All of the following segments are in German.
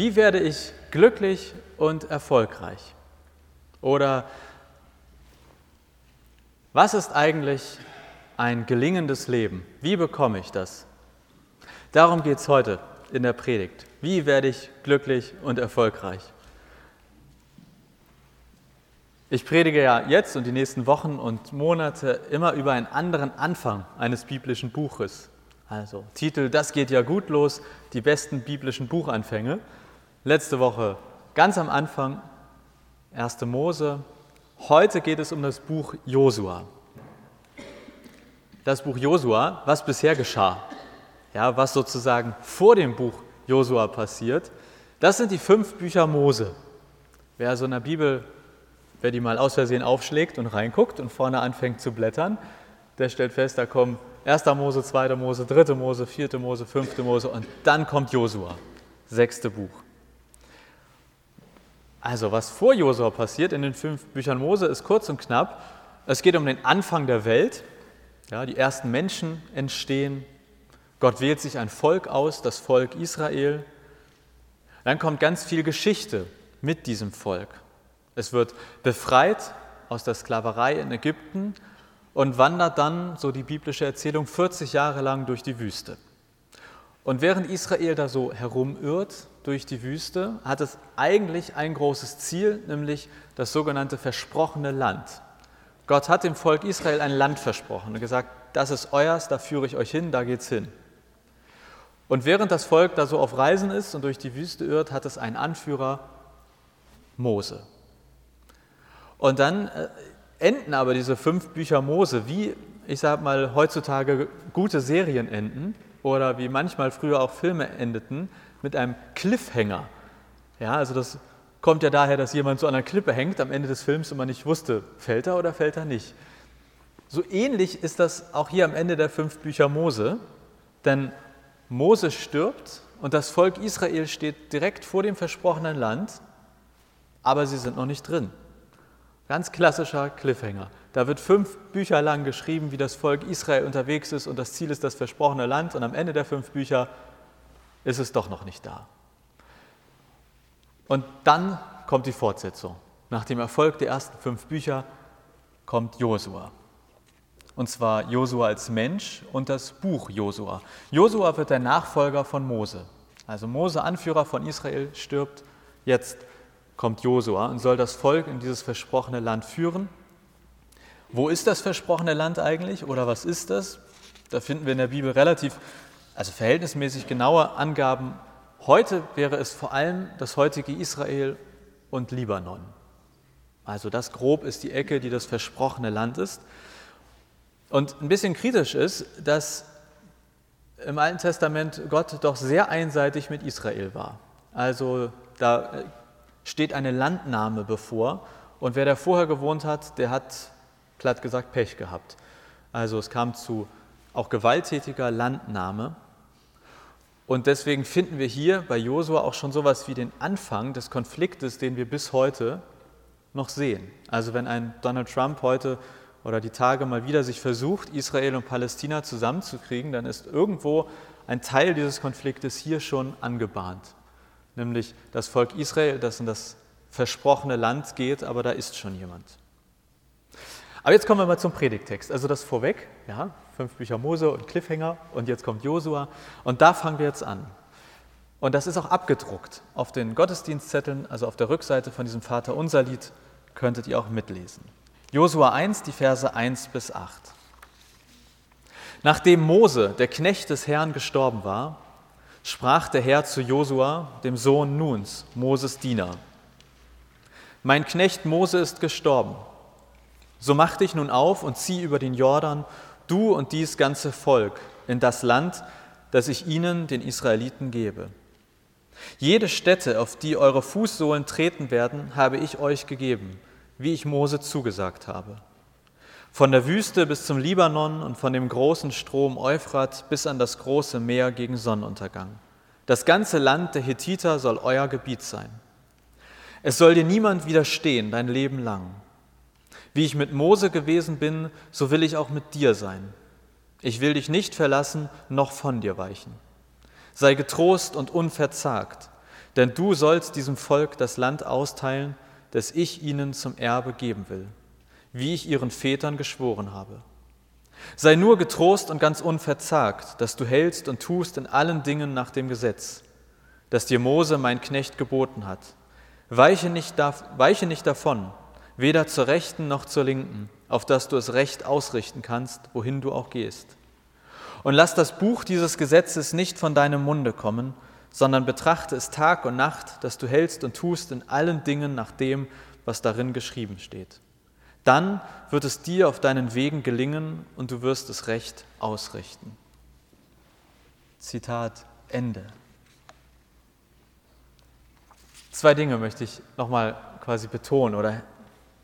Wie werde ich glücklich und erfolgreich? Oder was ist eigentlich ein gelingendes Leben? Wie bekomme ich das? Darum geht es heute in der Predigt. Wie werde ich glücklich und erfolgreich? Ich predige ja jetzt und die nächsten Wochen und Monate immer über einen anderen Anfang eines biblischen Buches. Also Titel, das geht ja gut los, die besten biblischen Buchanfänge. Letzte Woche ganz am Anfang 1. Mose. Heute geht es um das Buch Josua. Das Buch Josua, was bisher geschah, ja, was sozusagen vor dem Buch Josua passiert, das sind die fünf Bücher Mose. Wer so in der Bibel, wer die mal aus Versehen aufschlägt und reinguckt und vorne anfängt zu blättern, der stellt fest, da kommen 1. Mose, 2. Mose, 3. Mose, 4. Mose, 5. Mose und dann kommt Josua, sechste Buch. Also was vor Josua passiert in den fünf Büchern Mose ist kurz und knapp. Es geht um den Anfang der Welt. Ja, die ersten Menschen entstehen. Gott wählt sich ein Volk aus, das Volk Israel. Dann kommt ganz viel Geschichte mit diesem Volk. Es wird befreit aus der Sklaverei in Ägypten und wandert dann, so die biblische Erzählung, 40 Jahre lang durch die Wüste. Und während Israel da so herumirrt durch die Wüste, hat es eigentlich ein großes Ziel, nämlich das sogenannte versprochene Land. Gott hat dem Volk Israel ein Land versprochen und gesagt, das ist euers, da führe ich euch hin, da geht's hin. Und während das Volk da so auf Reisen ist und durch die Wüste irrt, hat es einen Anführer, Mose. Und dann äh, enden aber diese fünf Bücher Mose, wie, ich sage mal, heutzutage gute Serien enden oder wie manchmal früher auch Filme endeten, mit einem Cliffhanger. Ja, also das kommt ja daher, dass jemand so an einer Klippe hängt am Ende des Films und man nicht wusste, fällt er oder fällt er nicht. So ähnlich ist das auch hier am Ende der fünf Bücher Mose, denn Mose stirbt und das Volk Israel steht direkt vor dem versprochenen Land, aber sie sind noch nicht drin. Ganz klassischer Cliffhanger. Da wird fünf Bücher lang geschrieben, wie das Volk Israel unterwegs ist und das Ziel ist das versprochene Land und am Ende der fünf Bücher ist es doch noch nicht da. Und dann kommt die Fortsetzung. Nach dem Erfolg der ersten fünf Bücher kommt Josua. Und zwar Josua als Mensch und das Buch Josua. Josua wird der Nachfolger von Mose. Also Mose, Anführer von Israel, stirbt. Jetzt kommt Josua und soll das Volk in dieses versprochene Land führen. Wo ist das versprochene Land eigentlich oder was ist das? Da finden wir in der Bibel relativ, also verhältnismäßig genaue Angaben. Heute wäre es vor allem das heutige Israel und Libanon. Also das grob ist die Ecke, die das versprochene Land ist. Und ein bisschen kritisch ist, dass im Alten Testament Gott doch sehr einseitig mit Israel war. Also da steht eine Landnahme bevor. Und wer da vorher gewohnt hat, der hat, platt gesagt, Pech gehabt. Also es kam zu auch gewalttätiger Landnahme. Und deswegen finden wir hier bei Josua auch schon sowas wie den Anfang des Konfliktes, den wir bis heute noch sehen. Also wenn ein Donald Trump heute oder die Tage mal wieder sich versucht, Israel und Palästina zusammenzukriegen, dann ist irgendwo ein Teil dieses Konfliktes hier schon angebahnt nämlich das Volk Israel, das in das versprochene Land geht, aber da ist schon jemand. Aber jetzt kommen wir mal zum Predigtext. Also das vorweg, ja, fünf Bücher Mose und Cliffhanger und jetzt kommt Josua und da fangen wir jetzt an. Und das ist auch abgedruckt auf den Gottesdienstzetteln, also auf der Rückseite von diesem Vater unser Lied könntet ihr auch mitlesen. Josua 1, die Verse 1 bis 8. Nachdem Mose, der Knecht des Herrn, gestorben war, sprach der Herr zu Josua, dem Sohn Nuns, Moses Diener. Mein Knecht Mose ist gestorben. So mach dich nun auf und zieh über den Jordan, du und dies ganze Volk, in das Land, das ich ihnen, den Israeliten, gebe. Jede Stätte, auf die eure Fußsohlen treten werden, habe ich euch gegeben, wie ich Mose zugesagt habe. Von der Wüste bis zum Libanon und von dem großen Strom Euphrat bis an das große Meer gegen Sonnenuntergang. Das ganze Land der Hethiter soll euer Gebiet sein. Es soll dir niemand widerstehen dein Leben lang. Wie ich mit Mose gewesen bin, so will ich auch mit dir sein. Ich will dich nicht verlassen, noch von dir weichen. Sei getrost und unverzagt, Denn du sollst diesem Volk das Land austeilen, das ich ihnen zum Erbe geben will, wie ich ihren Vätern geschworen habe. Sei nur getrost und ganz unverzagt, dass du hältst und tust in allen Dingen nach dem Gesetz, das dir Mose, mein Knecht, geboten hat. Weiche nicht, weiche nicht davon, weder zur Rechten noch zur Linken, auf dass du es recht ausrichten kannst, wohin du auch gehst. Und lass das Buch dieses Gesetzes nicht von deinem Munde kommen, sondern betrachte es Tag und Nacht, dass du hältst und tust in allen Dingen nach dem, was darin geschrieben steht. Dann wird es dir auf deinen Wegen gelingen und du wirst es recht ausrichten. Zitat Ende. Zwei Dinge möchte ich nochmal quasi betonen oder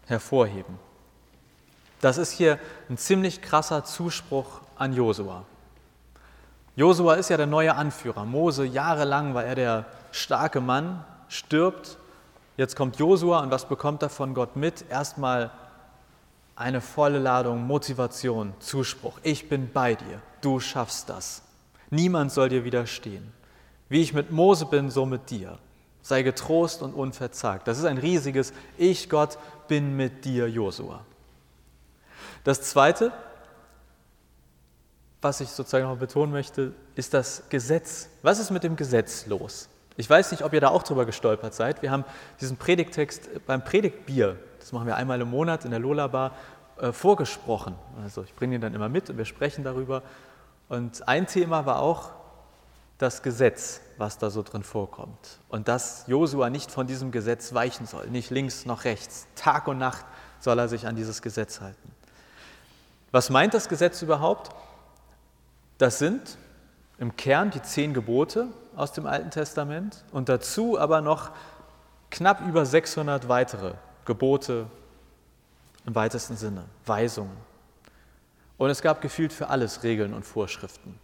hervorheben. Das ist hier ein ziemlich krasser Zuspruch an Josua. Josua ist ja der neue Anführer. Mose, jahrelang war er der starke Mann, stirbt. Jetzt kommt Josua und was bekommt er von Gott mit? Erstmal eine volle Ladung Motivation, Zuspruch. Ich bin bei dir, du schaffst das. Niemand soll dir widerstehen. Wie ich mit Mose bin, so mit dir. Sei getrost und unverzagt. Das ist ein riesiges Ich, Gott, bin mit dir, Josua. Das Zweite, was ich sozusagen noch betonen möchte, ist das Gesetz. Was ist mit dem Gesetz los? Ich weiß nicht, ob ihr da auch drüber gestolpert seid. Wir haben diesen Predigtext beim Predigtbier, das machen wir einmal im Monat in der Lola Bar, äh, vorgesprochen. Also ich bringe ihn dann immer mit und wir sprechen darüber. Und ein Thema war auch das Gesetz, was da so drin vorkommt. Und dass Josua nicht von diesem Gesetz weichen soll, nicht links noch rechts. Tag und Nacht soll er sich an dieses Gesetz halten. Was meint das Gesetz überhaupt? Das sind im Kern die zehn Gebote aus dem Alten Testament und dazu aber noch knapp über 600 weitere Gebote im weitesten Sinne, Weisungen. Und es gab gefühlt für alles Regeln und Vorschriften.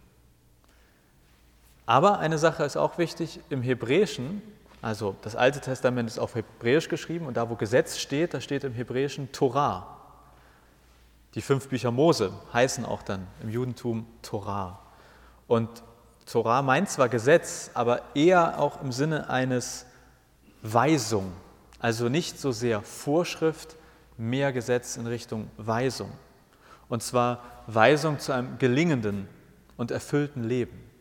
Aber eine Sache ist auch wichtig, im Hebräischen, also das Alte Testament ist auf Hebräisch geschrieben und da, wo Gesetz steht, da steht im Hebräischen Torah. Die fünf Bücher Mose heißen auch dann im Judentum Torah. Und Torah meint zwar Gesetz, aber eher auch im Sinne eines Weisung. Also nicht so sehr Vorschrift, mehr Gesetz in Richtung Weisung. Und zwar Weisung zu einem gelingenden und erfüllten Leben.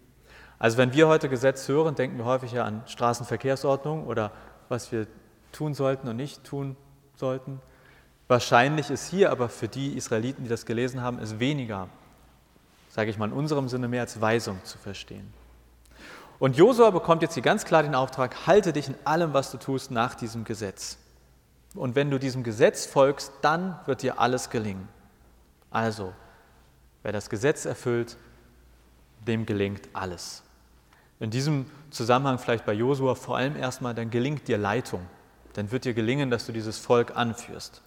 Also wenn wir heute Gesetz hören, denken wir häufig ja an Straßenverkehrsordnung oder was wir tun sollten und nicht tun sollten. Wahrscheinlich ist hier aber für die Israeliten, die das gelesen haben, es weniger, sage ich mal in unserem Sinne, mehr als Weisung zu verstehen. Und Josua bekommt jetzt hier ganz klar den Auftrag, halte dich in allem, was du tust, nach diesem Gesetz. Und wenn du diesem Gesetz folgst, dann wird dir alles gelingen. Also, wer das Gesetz erfüllt, dem gelingt alles. In diesem Zusammenhang vielleicht bei Josua vor allem erstmal, dann gelingt dir Leitung. Dann wird dir gelingen, dass du dieses Volk anführst.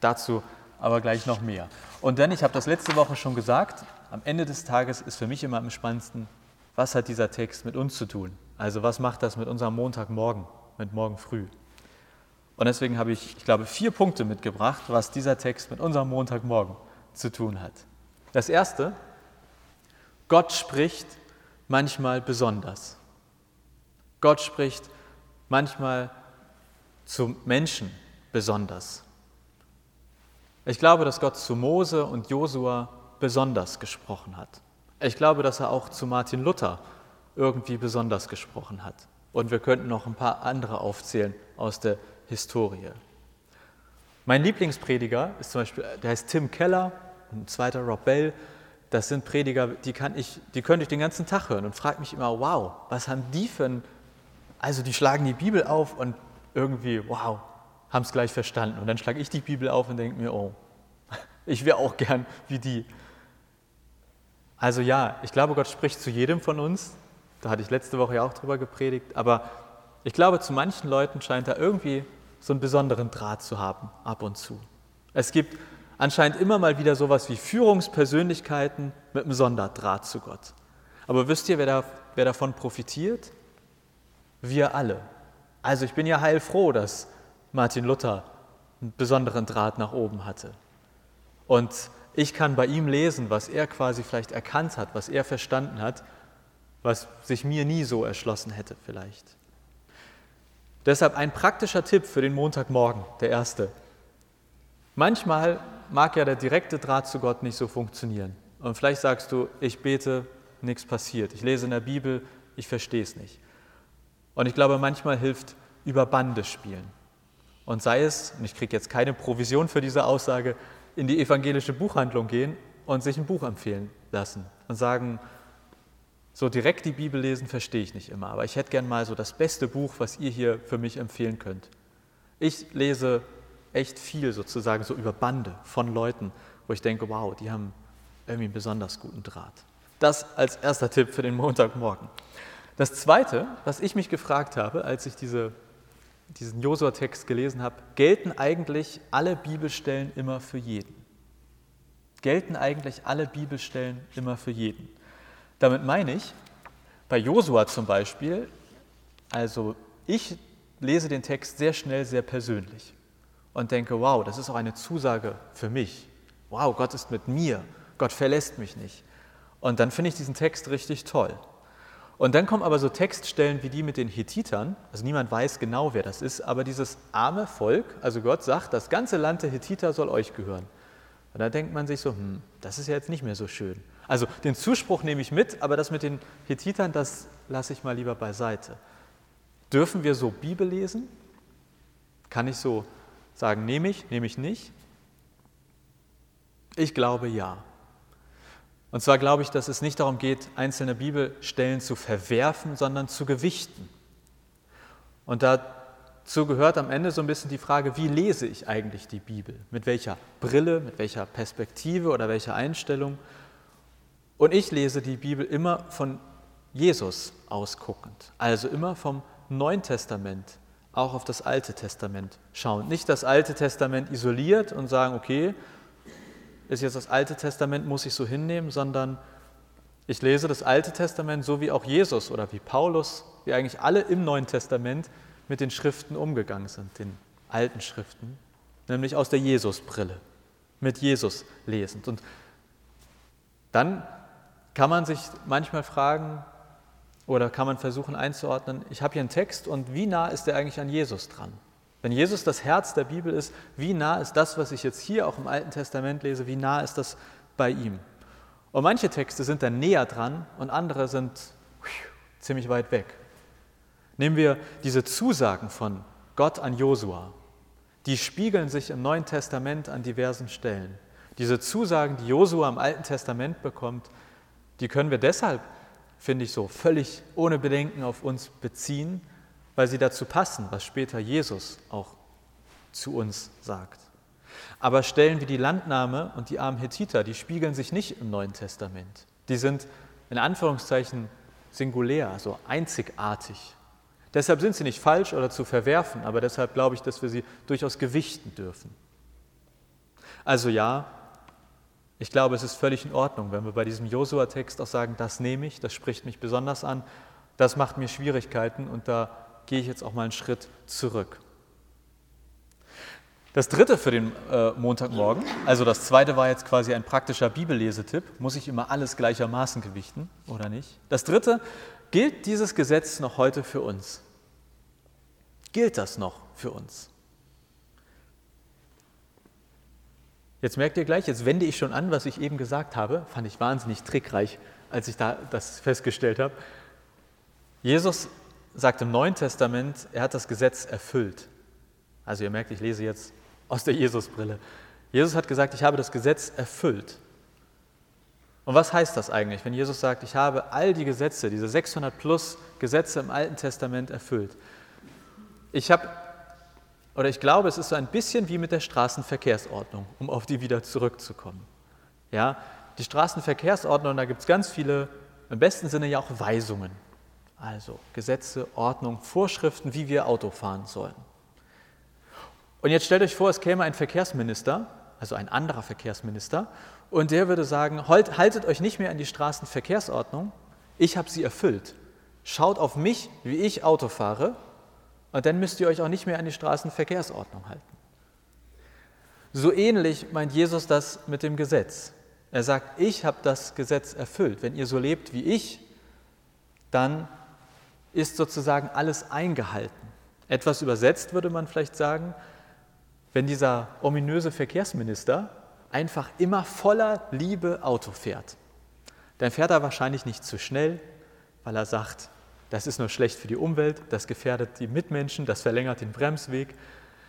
Dazu aber gleich noch mehr. Und dann, ich habe das letzte Woche schon gesagt, am Ende des Tages ist für mich immer am spannendsten, was hat dieser Text mit uns zu tun? Also was macht das mit unserem Montagmorgen, mit morgen früh? Und deswegen habe ich, ich glaube, vier Punkte mitgebracht, was dieser Text mit unserem Montagmorgen zu tun hat. Das erste, Gott spricht manchmal besonders. Gott spricht manchmal zu Menschen besonders. Ich glaube, dass Gott zu Mose und Josua besonders gesprochen hat. Ich glaube, dass er auch zu Martin Luther irgendwie besonders gesprochen hat. Und wir könnten noch ein paar andere aufzählen aus der Historie. Mein Lieblingsprediger ist zum Beispiel, der heißt Tim Keller, ein zweiter Rob Bell. Das sind Prediger, die, kann ich, die könnte ich den ganzen Tag hören und frage mich immer, wow, was haben die für ein, also die schlagen die Bibel auf und irgendwie, wow, haben es gleich verstanden. Und dann schlage ich die Bibel auf und denke mir, oh, ich wäre auch gern wie die. Also ja, ich glaube, Gott spricht zu jedem von uns. Da hatte ich letzte Woche ja auch drüber gepredigt. Aber ich glaube, zu manchen Leuten scheint er irgendwie so einen besonderen Draht zu haben, ab und zu. Es gibt anscheinend immer mal wieder sowas wie Führungspersönlichkeiten mit einem Sonderdraht zu Gott. Aber wisst ihr, wer, da, wer davon profitiert? Wir alle. Also ich bin ja heilfroh, dass Martin Luther einen besonderen Draht nach oben hatte. Und ich kann bei ihm lesen, was er quasi vielleicht erkannt hat, was er verstanden hat, was sich mir nie so erschlossen hätte vielleicht. Deshalb ein praktischer Tipp für den Montagmorgen, der erste. Manchmal mag ja der direkte Draht zu Gott nicht so funktionieren. Und vielleicht sagst du, ich bete, nichts passiert. Ich lese in der Bibel, ich verstehe es nicht. Und ich glaube, manchmal hilft über Bande spielen. Und sei es, und ich kriege jetzt keine Provision für diese Aussage, in die evangelische Buchhandlung gehen und sich ein Buch empfehlen lassen und sagen, so direkt die Bibel lesen verstehe ich nicht immer, aber ich hätte gern mal so das beste Buch, was ihr hier für mich empfehlen könnt. Ich lese echt viel sozusagen so über Bande von Leuten, wo ich denke, wow, die haben irgendwie einen besonders guten Draht. Das als erster Tipp für den Montagmorgen. Das Zweite, was ich mich gefragt habe, als ich diese, diesen Josua-Text gelesen habe, gelten eigentlich alle Bibelstellen immer für jeden? Gelten eigentlich alle Bibelstellen immer für jeden? Damit meine ich, bei Josua zum Beispiel, also ich lese den Text sehr schnell, sehr persönlich und denke, wow, das ist auch eine Zusage für mich. Wow, Gott ist mit mir, Gott verlässt mich nicht. Und dann finde ich diesen Text richtig toll. Und dann kommen aber so Textstellen wie die mit den Hethitern, also niemand weiß genau, wer das ist, aber dieses arme Volk, also Gott sagt, das ganze Land der Hethiter soll euch gehören. Und da denkt man sich so, hm, das ist ja jetzt nicht mehr so schön. Also den Zuspruch nehme ich mit, aber das mit den Hethitern, das lasse ich mal lieber beiseite. Dürfen wir so Bibel lesen? Kann ich so sagen, nehme ich, nehme ich nicht? Ich glaube ja. Und zwar glaube ich, dass es nicht darum geht, einzelne Bibelstellen zu verwerfen, sondern zu gewichten. Und dazu gehört am Ende so ein bisschen die Frage, wie lese ich eigentlich die Bibel? Mit welcher Brille, mit welcher Perspektive oder welcher Einstellung? Und ich lese die Bibel immer von Jesus ausguckend, also immer vom Neuen Testament auch auf das Alte Testament schauen. Nicht das Alte Testament isoliert und sagen, okay, ist jetzt das Alte Testament, muss ich so hinnehmen, sondern ich lese das Alte Testament so wie auch Jesus oder wie Paulus, wie eigentlich alle im Neuen Testament mit den Schriften umgegangen sind, den alten Schriften, nämlich aus der Jesusbrille, mit Jesus lesend. Und dann kann man sich manchmal fragen oder kann man versuchen einzuordnen, ich habe hier einen Text und wie nah ist der eigentlich an Jesus dran? Wenn Jesus das Herz der Bibel ist, wie nah ist das, was ich jetzt hier auch im Alten Testament lese, wie nah ist das bei ihm? Und manche Texte sind dann näher dran und andere sind ziemlich weit weg. Nehmen wir diese Zusagen von Gott an Josua. Die spiegeln sich im Neuen Testament an diversen Stellen. Diese Zusagen, die Josua im Alten Testament bekommt, die können wir deshalb, finde ich so, völlig ohne Bedenken auf uns beziehen, weil sie dazu passen, was später Jesus auch zu uns sagt. Aber Stellen wie die Landnahme und die armen Hethiter, die spiegeln sich nicht im Neuen Testament. Die sind in Anführungszeichen singulär, also einzigartig. Deshalb sind sie nicht falsch oder zu verwerfen, aber deshalb glaube ich, dass wir sie durchaus gewichten dürfen. Also ja, ich glaube, es ist völlig in Ordnung, wenn wir bei diesem Josua-Text auch sagen, das nehme ich, das spricht mich besonders an, das macht mir Schwierigkeiten und da gehe ich jetzt auch mal einen Schritt zurück. Das dritte für den äh, Montagmorgen, also das zweite war jetzt quasi ein praktischer Bibellesetipp, muss ich immer alles gleichermaßen gewichten oder nicht? Das dritte, gilt dieses Gesetz noch heute für uns? Gilt das noch für uns? Jetzt merkt ihr gleich, jetzt wende ich schon an, was ich eben gesagt habe. Fand ich wahnsinnig trickreich, als ich da das festgestellt habe. Jesus sagt im Neuen Testament, er hat das Gesetz erfüllt. Also ihr merkt, ich lese jetzt aus der Jesusbrille. Jesus hat gesagt, ich habe das Gesetz erfüllt. Und was heißt das eigentlich, wenn Jesus sagt, ich habe all die Gesetze, diese 600 plus Gesetze im Alten Testament erfüllt? Ich habe oder ich glaube, es ist so ein bisschen wie mit der Straßenverkehrsordnung, um auf die wieder zurückzukommen. Ja, die Straßenverkehrsordnung, da gibt es ganz viele, im besten Sinne ja auch Weisungen. Also Gesetze, Ordnung, Vorschriften, wie wir Auto fahren sollen. Und jetzt stellt euch vor, es käme ein Verkehrsminister, also ein anderer Verkehrsminister, und der würde sagen, haltet euch nicht mehr an die Straßenverkehrsordnung, ich habe sie erfüllt. Schaut auf mich, wie ich Auto fahre, und dann müsst ihr euch auch nicht mehr an die Straßenverkehrsordnung halten. So ähnlich meint Jesus das mit dem Gesetz. Er sagt, ich habe das Gesetz erfüllt. Wenn ihr so lebt wie ich, dann ist sozusagen alles eingehalten. Etwas übersetzt würde man vielleicht sagen, wenn dieser ominöse Verkehrsminister einfach immer voller Liebe Auto fährt. Dann fährt er wahrscheinlich nicht zu schnell, weil er sagt, das ist nur schlecht für die Umwelt, das gefährdet die Mitmenschen, das verlängert den Bremsweg.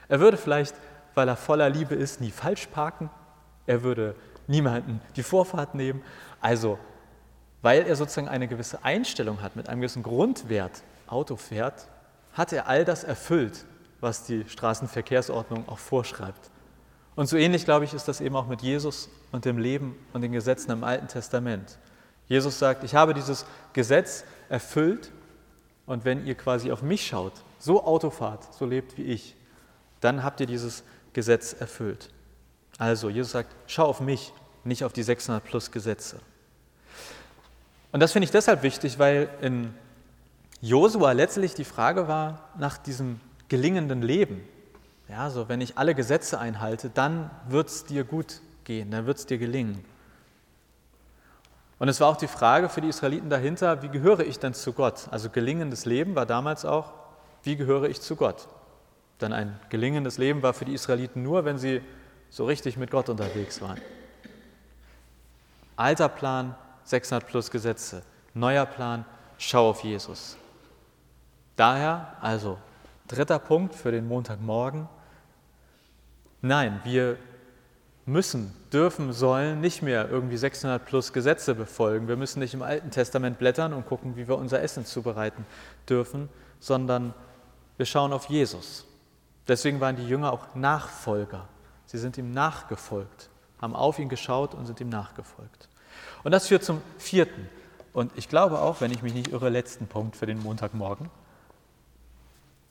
Er würde vielleicht, weil er voller Liebe ist, nie falsch parken. Er würde niemanden die Vorfahrt nehmen. Also, weil er sozusagen eine gewisse Einstellung hat, mit einem gewissen Grundwert Auto fährt, hat er all das erfüllt, was die Straßenverkehrsordnung auch vorschreibt. Und so ähnlich, glaube ich, ist das eben auch mit Jesus und dem Leben und den Gesetzen im Alten Testament. Jesus sagt, ich habe dieses Gesetz erfüllt und wenn ihr quasi auf mich schaut, so Auto fahrt, so lebt wie ich, dann habt ihr dieses Gesetz erfüllt. Also, Jesus sagt, schau auf mich, nicht auf die 600 plus Gesetze. Und das finde ich deshalb wichtig, weil in Josua letztlich die Frage war nach diesem gelingenden Leben. Ja, so wenn ich alle Gesetze einhalte, dann wird es dir gut gehen, dann wird es dir gelingen. Und es war auch die Frage für die Israeliten dahinter, wie gehöre ich denn zu Gott? Also gelingendes Leben war damals auch, wie gehöre ich zu Gott? Denn ein gelingendes Leben war für die Israeliten nur, wenn sie so richtig mit Gott unterwegs waren. Alter Plan, 600 plus Gesetze. Neuer Plan, schau auf Jesus. Daher, also dritter Punkt für den Montagmorgen, nein, wir müssen, dürfen, sollen nicht mehr irgendwie 600 plus Gesetze befolgen. Wir müssen nicht im Alten Testament blättern und gucken, wie wir unser Essen zubereiten dürfen, sondern wir schauen auf Jesus. Deswegen waren die Jünger auch Nachfolger. Sie sind ihm nachgefolgt, haben auf ihn geschaut und sind ihm nachgefolgt. Und das führt zum vierten und ich glaube auch, wenn ich mich nicht irre, letzten Punkt für den Montagmorgen.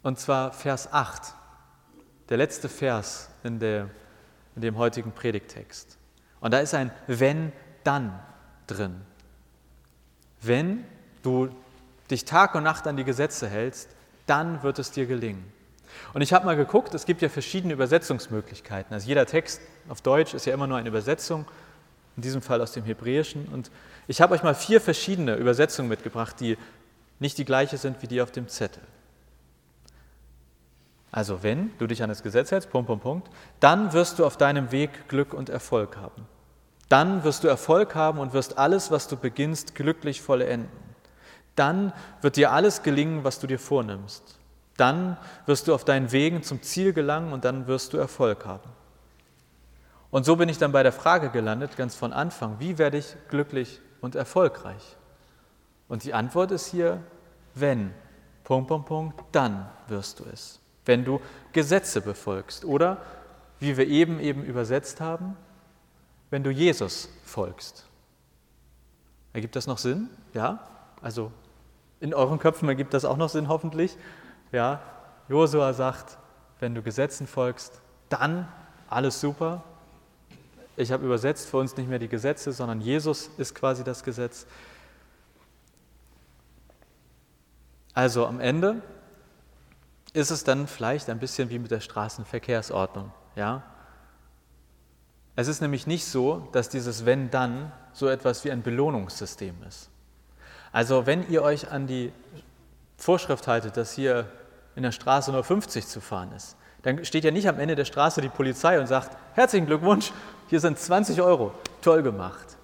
Und zwar Vers 8, der letzte Vers in, der, in dem heutigen Predigtext. Und da ist ein Wenn, dann drin. Wenn du dich Tag und Nacht an die Gesetze hältst, dann wird es dir gelingen. Und ich habe mal geguckt, es gibt ja verschiedene Übersetzungsmöglichkeiten. Also jeder Text auf Deutsch ist ja immer nur eine Übersetzung, in diesem Fall aus dem Hebräischen. Und ich habe euch mal vier verschiedene Übersetzungen mitgebracht, die nicht die gleiche sind wie die auf dem Zettel. Also wenn du dich an das Gesetz hältst, Punkt, Punkt, Punkt, dann wirst du auf deinem Weg Glück und Erfolg haben. Dann wirst du Erfolg haben und wirst alles, was du beginnst, glücklich vollenden. Dann wird dir alles gelingen, was du dir vornimmst. Dann wirst du auf deinen Wegen zum Ziel gelangen und dann wirst du Erfolg haben. Und so bin ich dann bei der Frage gelandet, ganz von Anfang, wie werde ich glücklich und erfolgreich? Und die Antwort ist hier, wenn, Punkt, Punkt, Punkt, dann wirst du es. Wenn du Gesetze befolgst oder, wie wir eben eben übersetzt haben, wenn du Jesus folgst. Ergibt das noch Sinn? Ja? Also in euren Köpfen ergibt das auch noch Sinn hoffentlich. Ja, Josua sagt, wenn du Gesetzen folgst, dann alles super. Ich habe übersetzt für uns nicht mehr die Gesetze, sondern Jesus ist quasi das Gesetz. Also am Ende ist es dann vielleicht ein bisschen wie mit der Straßenverkehrsordnung. Ja? Es ist nämlich nicht so, dass dieses Wenn dann so etwas wie ein Belohnungssystem ist. Also wenn ihr euch an die Vorschrift haltet, dass hier in der Straße nur 50 zu fahren ist, dann steht ja nicht am Ende der Straße die Polizei und sagt, herzlichen Glückwunsch, hier sind 20 Euro, toll gemacht.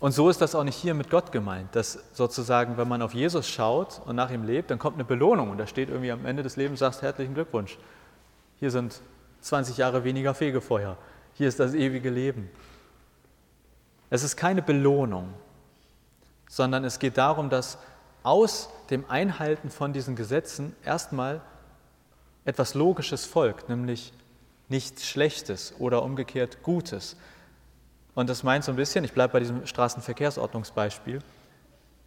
Und so ist das auch nicht hier mit Gott gemeint, dass sozusagen, wenn man auf Jesus schaut und nach ihm lebt, dann kommt eine Belohnung und da steht irgendwie am Ende des Lebens, sagst herzlichen Glückwunsch, hier sind 20 Jahre weniger Fegefeuer, hier ist das ewige Leben. Es ist keine Belohnung, sondern es geht darum, dass aus dem Einhalten von diesen Gesetzen erstmal etwas Logisches folgt, nämlich nichts Schlechtes oder umgekehrt Gutes. Und das meint so ein bisschen, ich bleibe bei diesem Straßenverkehrsordnungsbeispiel,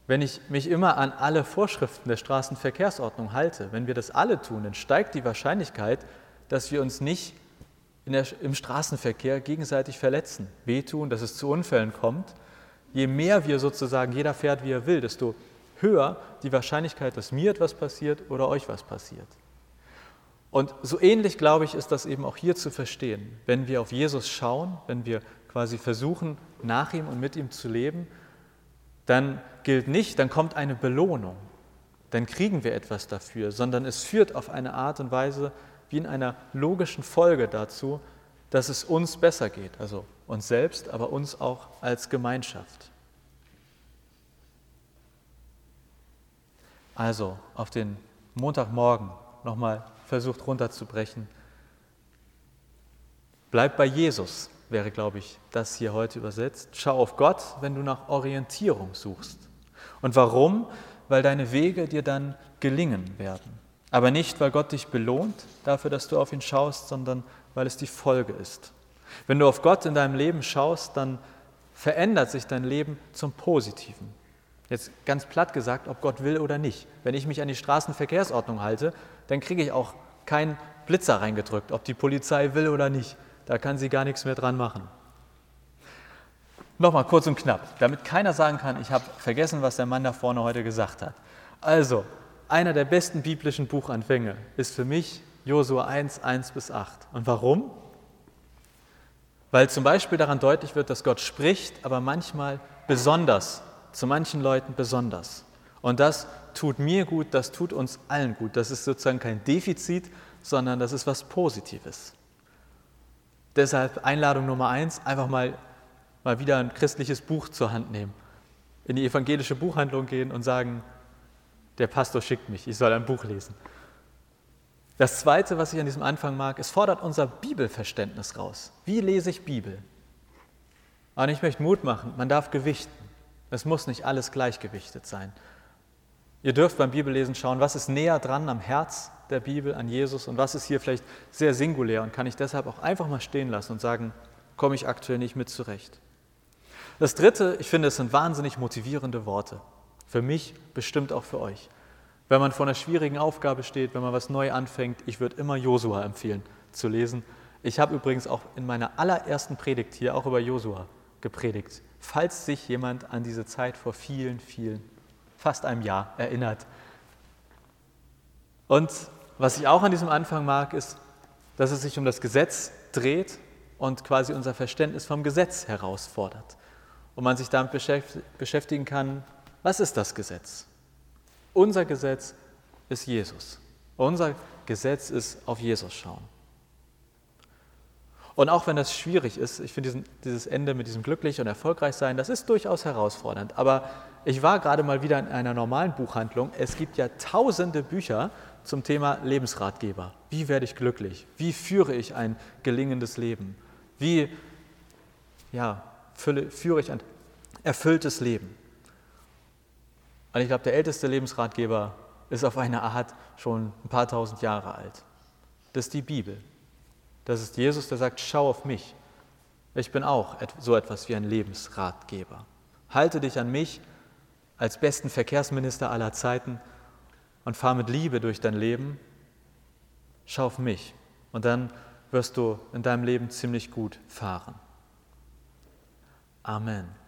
wenn ich mich immer an alle Vorschriften der Straßenverkehrsordnung halte, wenn wir das alle tun, dann steigt die Wahrscheinlichkeit, dass wir uns nicht der, im Straßenverkehr gegenseitig verletzen, wehtun, dass es zu Unfällen kommt. Je mehr wir sozusagen, jeder fährt, wie er will, desto höher die Wahrscheinlichkeit, dass mir etwas passiert oder euch was passiert. Und so ähnlich, glaube ich, ist das eben auch hier zu verstehen. Wenn wir auf Jesus schauen, wenn wir quasi versuchen, nach ihm und mit ihm zu leben, dann gilt nicht, dann kommt eine Belohnung. dann kriegen wir etwas dafür, sondern es führt auf eine Art und Weise wie in einer logischen Folge dazu, dass es uns besser geht, also uns selbst, aber uns auch als Gemeinschaft. Also auf den Montagmorgen nochmal versucht runterzubrechen. Bleib bei Jesus, wäre, glaube ich, das hier heute übersetzt. Schau auf Gott, wenn du nach Orientierung suchst. Und warum? Weil deine Wege dir dann gelingen werden. Aber nicht, weil Gott dich belohnt dafür, dass du auf ihn schaust, sondern weil es die Folge ist. Wenn du auf Gott in deinem Leben schaust, dann verändert sich dein Leben zum Positiven. Jetzt ganz platt gesagt, ob Gott will oder nicht. Wenn ich mich an die Straßenverkehrsordnung halte, dann kriege ich auch keinen Blitzer reingedrückt, ob die Polizei will oder nicht. Da kann sie gar nichts mehr dran machen. Nochmal kurz und knapp, damit keiner sagen kann, ich habe vergessen, was der Mann da vorne heute gesagt hat. Also, einer der besten biblischen Buchanfänge ist für mich Josua 1, 1 bis 8. Und warum? Weil zum Beispiel daran deutlich wird, dass Gott spricht, aber manchmal besonders, zu manchen Leuten besonders. Und das tut mir gut, das tut uns allen gut. Das ist sozusagen kein Defizit, sondern das ist was Positives. Deshalb Einladung Nummer eins, einfach mal, mal wieder ein christliches Buch zur Hand nehmen, in die evangelische Buchhandlung gehen und sagen, der Pastor schickt mich, ich soll ein Buch lesen. Das Zweite, was ich an diesem Anfang mag, es fordert unser Bibelverständnis raus. Wie lese ich Bibel? Und ich möchte Mut machen, man darf gewichten. Es muss nicht alles gleichgewichtet sein. Ihr dürft beim Bibellesen schauen, was ist näher dran am Herz der Bibel, an Jesus und was ist hier vielleicht sehr singulär und kann ich deshalb auch einfach mal stehen lassen und sagen, komme ich aktuell nicht mit zurecht. Das Dritte, ich finde, es sind wahnsinnig motivierende Worte. Für mich, bestimmt auch für euch. Wenn man vor einer schwierigen Aufgabe steht, wenn man was neu anfängt, ich würde immer Josua empfehlen zu lesen. Ich habe übrigens auch in meiner allerersten Predigt hier auch über Josua gepredigt, falls sich jemand an diese Zeit vor vielen, vielen, fast einem Jahr erinnert. Und was ich auch an diesem Anfang mag, ist, dass es sich um das Gesetz dreht und quasi unser Verständnis vom Gesetz herausfordert. Und man sich damit beschäftigen kann, was ist das Gesetz? Unser Gesetz ist Jesus. Unser Gesetz ist auf Jesus schauen. Und auch wenn das schwierig ist, ich finde dieses Ende mit diesem glücklich und erfolgreich sein, das ist durchaus herausfordernd. Aber ich war gerade mal wieder in einer normalen Buchhandlung. Es gibt ja tausende Bücher zum Thema Lebensratgeber. Wie werde ich glücklich? Wie führe ich ein gelingendes Leben? Wie ja, führe ich ein erfülltes Leben? Und ich glaube, der älteste Lebensratgeber ist auf eine Art schon ein paar tausend Jahre alt. Das ist die Bibel. Das ist Jesus, der sagt, schau auf mich. Ich bin auch so etwas wie ein Lebensratgeber. Halte dich an mich als besten Verkehrsminister aller Zeiten und fahr mit Liebe durch dein Leben. Schau auf mich und dann wirst du in deinem Leben ziemlich gut fahren. Amen.